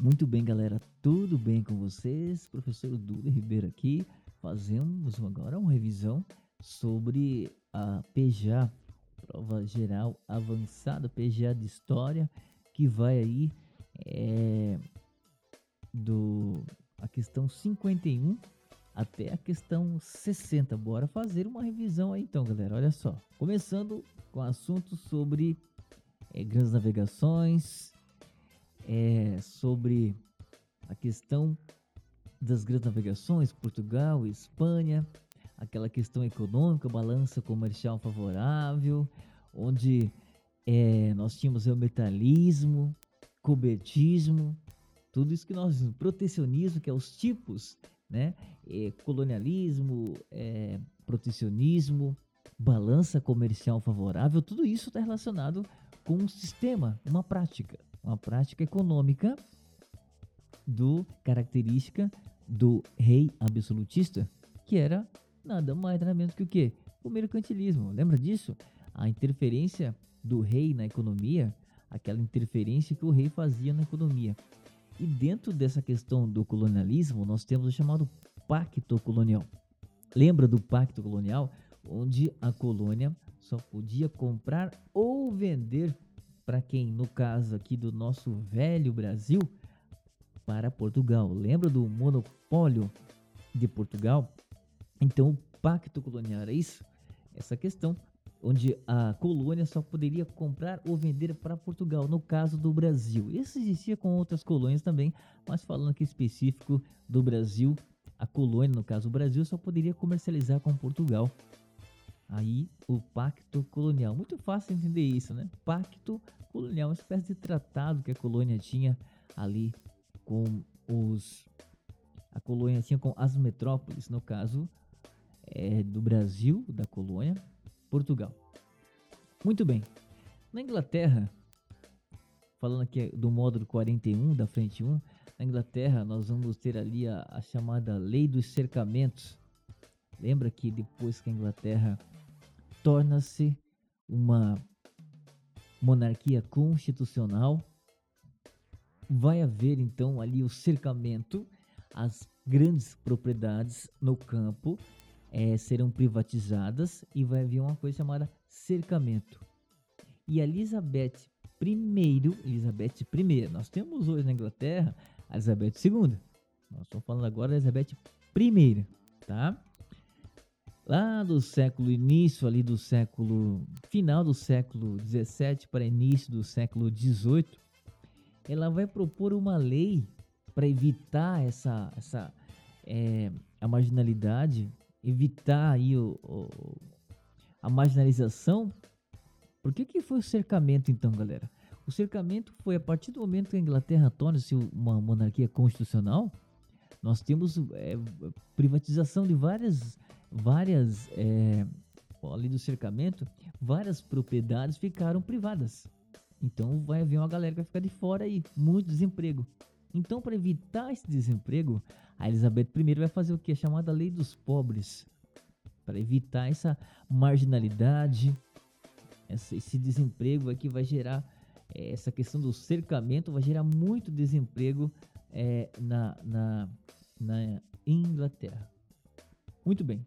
Muito bem, galera, tudo bem com vocês? Professor Duda Ribeiro aqui. Fazemos agora uma revisão sobre a PGA, Prova Geral Avançada, PGA de História, que vai aí é, do a questão 51 até a questão 60. Bora fazer uma revisão aí então, galera. Olha só. Começando com assuntos sobre é, grandes navegações, é, sobre a questão das grandes navegações, Portugal, Espanha, aquela questão econômica, balança comercial favorável, onde é, nós tínhamos o metalismo, cobertismo, tudo isso que nós protecionismo, que é os tipos, né? É, colonialismo, é, protecionismo, balança comercial favorável, tudo isso está relacionado com um sistema, uma prática uma prática econômica do característica do rei absolutista, que era nada mais nada menos que o que? O mercantilismo. Lembra disso? A interferência do rei na economia, aquela interferência que o rei fazia na economia. E dentro dessa questão do colonialismo, nós temos o chamado pacto colonial. Lembra do pacto colonial, onde a colônia só podia comprar ou vender para quem, no caso aqui do nosso velho Brasil, para Portugal. Lembra do monopólio de Portugal? Então, o pacto colonial era isso? Essa questão, onde a colônia só poderia comprar ou vender para Portugal, no caso do Brasil. Isso existia com outras colônias também, mas falando aqui específico do Brasil, a colônia, no caso do Brasil, só poderia comercializar com Portugal Aí o pacto colonial. Muito fácil entender isso, né? Pacto colonial, uma espécie de tratado que a colônia tinha ali com os. A colônia tinha com as metrópoles, no caso é, do Brasil, da colônia, Portugal. Muito bem. Na Inglaterra, falando aqui do módulo 41 da frente 1, na Inglaterra nós vamos ter ali a, a chamada Lei dos Cercamentos. Lembra que depois que a Inglaterra torna-se uma monarquia constitucional. Vai haver então ali o cercamento, as grandes propriedades no campo é, serão privatizadas e vai haver uma coisa chamada cercamento. E Elizabeth I, Elizabeth I, nós temos hoje na Inglaterra a Elizabeth II. Nós estamos falando agora da Elizabeth I, tá? Lá do século início ali do século final do século 17 para início do século 18 ela vai propor uma lei para evitar essa essa é, a marginalidade evitar aí o, o, a marginalização. Por que que foi o cercamento então galera? O cercamento foi a partir do momento que a Inglaterra torna-se uma monarquia constitucional nós temos é, privatização de várias várias, é, ali do cercamento, várias propriedades ficaram privadas. Então vai haver uma galera que vai ficar de fora aí, muito desemprego. Então, para evitar esse desemprego, a Elizabeth I vai fazer o que? A chamada lei dos pobres. Para evitar essa marginalidade, esse desemprego aqui vai gerar, é, essa questão do cercamento vai gerar muito desemprego é, na, na, na Inglaterra. Muito bem.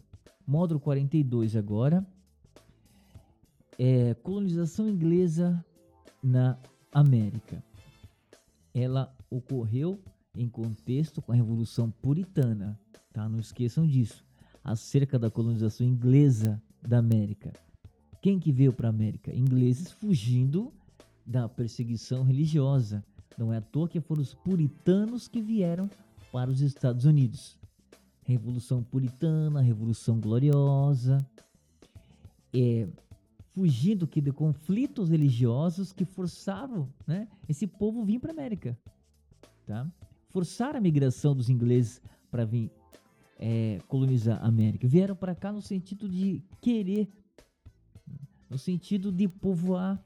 Módulo 42 agora. É colonização inglesa na América. Ela ocorreu em contexto com a Revolução Puritana, tá? Não esqueçam disso. Acerca da colonização inglesa da América. Quem que veio para a América? Ingleses fugindo da perseguição religiosa. Não é à toa que foram os puritanos que vieram para os Estados Unidos. Revolução Puritana, Revolução Gloriosa, é, fugindo que de conflitos religiosos que forçaram né, esse povo vir para a América. Tá? Forçaram a migração dos ingleses para vir é, colonizar a América. Vieram para cá no sentido de querer, no sentido de povoar,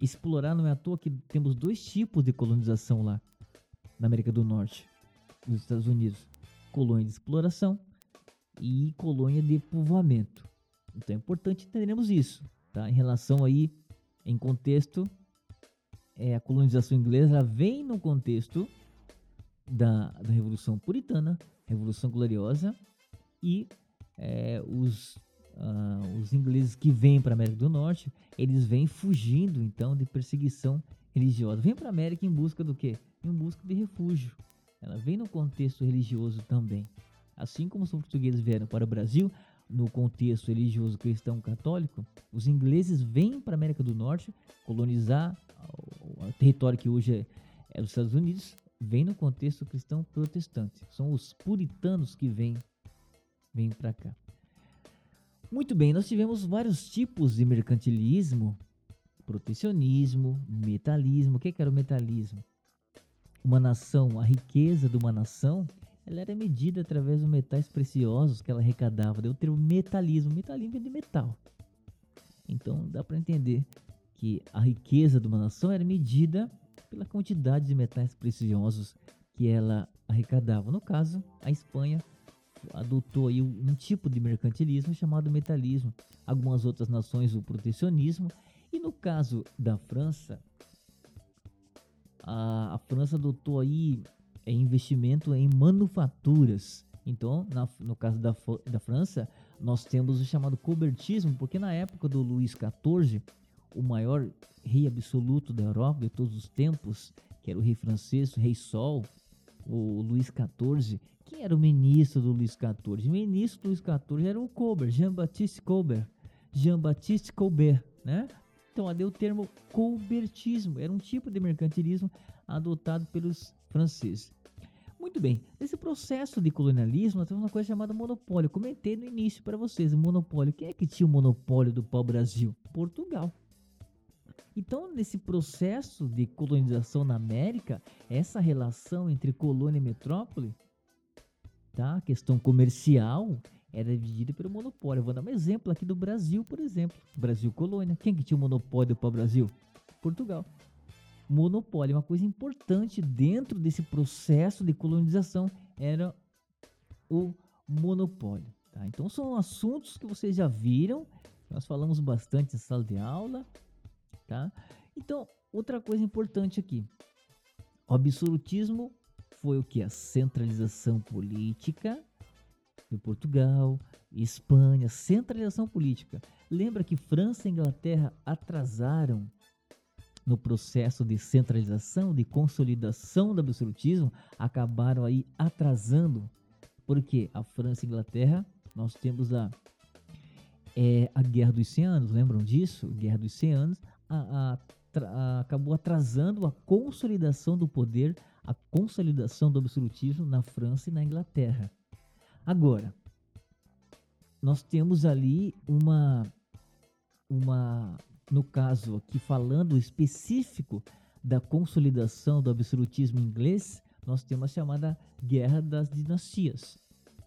explorar. Não é à toa que temos dois tipos de colonização lá na América do Norte, nos Estados Unidos colônia de exploração e colônia de povoamento. Então é importante entendermos isso, tá? Em relação aí, em contexto, é, a colonização inglesa vem no contexto da, da Revolução Puritana, Revolução Gloriosa, e é, os, uh, os ingleses que vêm para a América do Norte, eles vêm fugindo então de perseguição religiosa. Vêm para a América em busca do quê? Em busca de refúgio. Ela vem no contexto religioso também. Assim como os portugueses vieram para o Brasil, no contexto religioso cristão católico, os ingleses vêm para a América do Norte colonizar o território que hoje é, é dos Estados Unidos, vem no contexto cristão protestante. São os puritanos que vêm, vêm para cá. Muito bem, nós tivemos vários tipos de mercantilismo, protecionismo, metalismo. O que, que era o metalismo? Uma nação, a riqueza de uma nação, ela era medida através dos metais preciosos que ela arrecadava. Deu o termo metalismo. Metalismo é de metal. Então dá para entender que a riqueza de uma nação era medida pela quantidade de metais preciosos que ela arrecadava. No caso, a Espanha adotou aí um tipo de mercantilismo chamado metalismo. Algumas outras nações o protecionismo. E no caso da França, a, a França adotou aí é, investimento em manufaturas. Então, na, no caso da, da França, nós temos o chamado cobertismo, porque na época do Luís XIV, o maior rei absoluto da Europa de todos os tempos, que era o rei francês, o rei Sol, o Luís XIV. Quem era o ministro do Luís XIV? O ministro do Luís XIV era o Colbert, Jean-Baptiste Colbert. Jean-Baptiste Colbert, né? Então, deu o termo colbertismo, era um tipo de mercantilismo adotado pelos franceses. Muito bem, nesse processo de colonialismo, nós temos uma coisa chamada monopólio. comentei no início para vocês, o monopólio. Quem é que tinha o monopólio do pau-brasil? Portugal. Então, nesse processo de colonização na América, essa relação entre colônia e metrópole, tá? A questão comercial era dividida pelo monopólio. Vou dar um exemplo aqui do Brasil, por exemplo. Brasil colônia. Quem que tinha o monopólio para o Brasil? Portugal. Monopólio, uma coisa importante dentro desse processo de colonização era o monopólio. Tá? Então são assuntos que vocês já viram, nós falamos bastante em sala de aula, tá? Então, outra coisa importante aqui. O absolutismo foi o que? A centralização política de Portugal, Espanha, centralização política. Lembra que França e Inglaterra atrasaram no processo de centralização, de consolidação do absolutismo, acabaram aí atrasando. Porque a França e a Inglaterra, nós temos a, é, a Guerra dos 100 Anos, lembram disso? Guerra dos 100 Anos, a, a, acabou atrasando a consolidação do poder, a consolidação do absolutismo na França e na Inglaterra. Agora, nós temos ali uma, uma, no caso aqui falando específico da consolidação do absolutismo inglês, nós temos a chamada Guerra das Dinastias.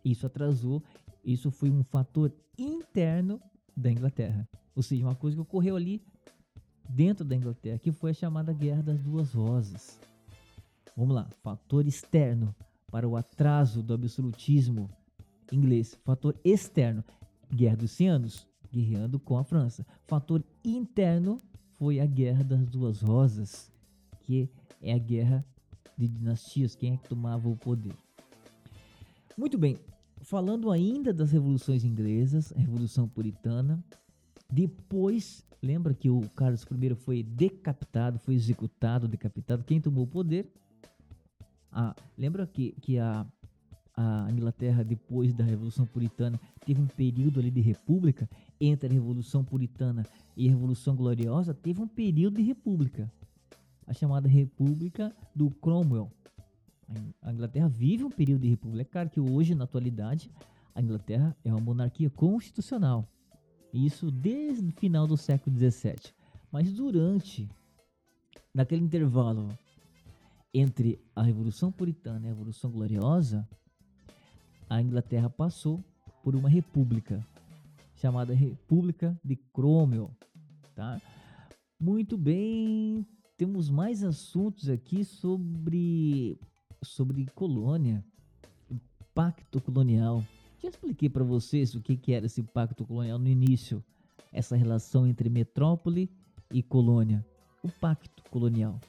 Isso atrasou, isso foi um fator interno da Inglaterra. Ou seja, uma coisa que ocorreu ali dentro da Inglaterra, que foi a chamada Guerra das Duas Rosas. Vamos lá, fator externo para o atraso do absolutismo inglês. Fator externo, Guerra dos 100 Anos, guerreando com a França. Fator interno foi a Guerra das Duas Rosas, que é a guerra de dinastias, quem é que tomava o poder. Muito bem, falando ainda das revoluções inglesas, a Revolução Puritana, depois Lembra que o Carlos I foi decapitado, foi executado, decapitado. Quem tomou o poder? Ah, lembra que, que a, a Inglaterra, depois da Revolução Puritana, teve um período ali de república? Entre a Revolução Puritana e a Revolução Gloriosa, teve um período de república. A chamada República do Cromwell. A Inglaterra vive um período de república. É claro que hoje, na atualidade, a Inglaterra é uma monarquia constitucional. Isso desde o final do século XVII. Mas durante, naquele intervalo entre a Revolução Puritana e a Revolução Gloriosa, a Inglaterra passou por uma república chamada República de Cromwell, tá? Muito bem, temos mais assuntos aqui sobre sobre colônia, pacto colonial. Já expliquei para vocês o que, que era esse pacto colonial no início, essa relação entre metrópole e colônia. O pacto colonial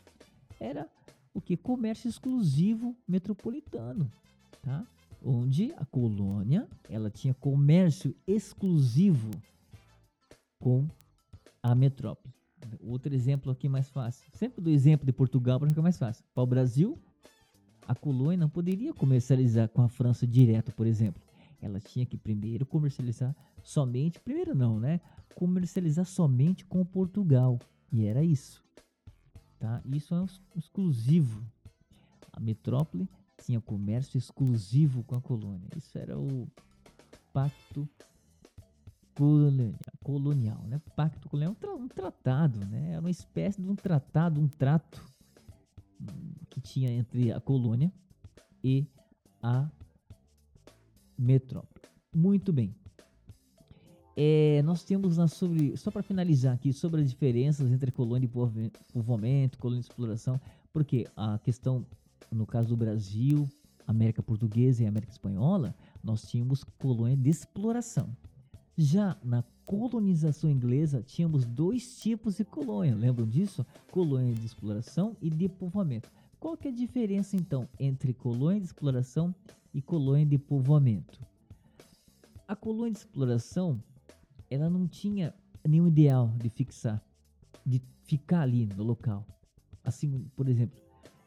era o que? Comércio exclusivo metropolitano, tá? Onde a colônia, ela tinha comércio exclusivo com a metrópole. Outro exemplo aqui mais fácil. Sempre do exemplo de Portugal para ficar mais fácil. Para o Brasil, a colônia não poderia comercializar com a França direto, por exemplo. Ela tinha que primeiro comercializar somente, primeiro não, né? Comercializar somente com Portugal. E era isso. Tá? Isso é um exclusivo. A metrópole tinha comércio exclusivo com a colônia. Isso era o pacto colonial, colonial né? Pacto colonial, um, um tratado, né? Era uma espécie de um tratado, um trato hum, que tinha entre a colônia e a metrópole. Muito bem. É, nós temos na sobre, só para finalizar aqui, sobre as diferenças entre colônia e povoamento, colônia e exploração, porque a questão, no caso do Brasil, América Portuguesa e América Espanhola, nós tínhamos colônia de exploração. Já na colonização inglesa, tínhamos dois tipos de colônia, lembram disso? Colônia de exploração e de povoamento. Qual que é a diferença então entre colônia de exploração e colônia de povoamento? A colônia de exploração, ela não tinha nenhum ideal de fixar, de ficar ali no local. Assim, por exemplo,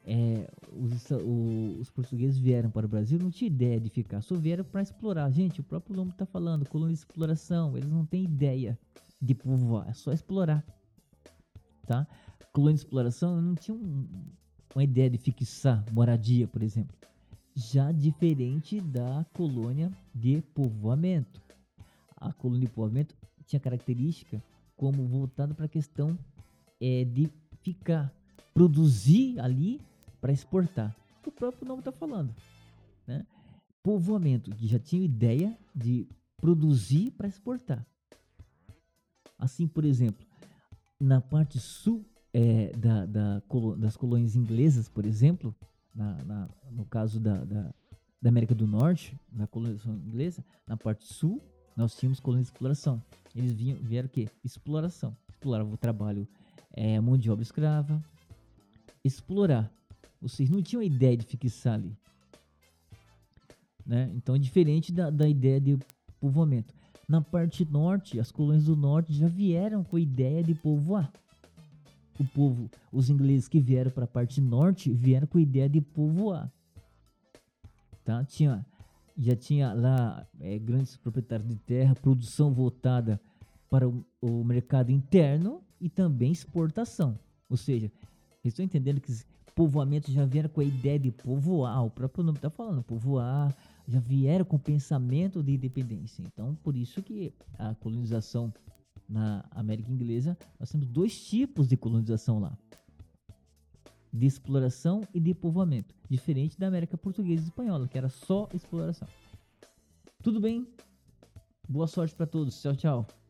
é, os, o, os, portugueses vieram para o Brasil, não tinha ideia de ficar, só vieram para explorar. Gente, o próprio nome está falando, colônia de exploração, eles não têm ideia de povoar, é só explorar. Tá? Colônia de exploração não tinha um, uma ideia de fixar moradia, por exemplo. Já diferente da colônia de povoamento. A colônia de povoamento tinha característica como voltada para a questão é, de ficar, produzir ali para exportar. O próprio nome está falando. Né? Povoamento, que já tinha ideia de produzir para exportar. Assim, por exemplo, na parte sul é, da, da, das colônias inglesas, por exemplo, na, na, no caso da, da, da, América do Norte, na colonização inglesa, na parte sul, nós tínhamos colônias de exploração. Eles vinham, vieram o quê? Exploração. Exploravam o trabalho, é, mão de obra escrava. Explorar. Vocês não tinham ideia de fixar ali. Né? Então é diferente da, da ideia de povoamento. Na parte norte, as colônias do norte já vieram com a ideia de povoar o povo, os ingleses que vieram para a parte norte, vieram com a ideia de povoar. Tá? Tinha, já tinha lá é, grandes proprietários de terra, produção voltada para o, o, mercado interno e também exportação. Ou seja, estão entendendo que povoamento já vieram com a ideia de povoar, o próprio nome está falando, povoar, já vieram com o pensamento de independência. Então, por isso que a colonização na América Inglesa, nós temos dois tipos de colonização lá: de exploração e de povoamento, diferente da América Portuguesa e Espanhola, que era só exploração. Tudo bem? Boa sorte para todos. Tchau, tchau.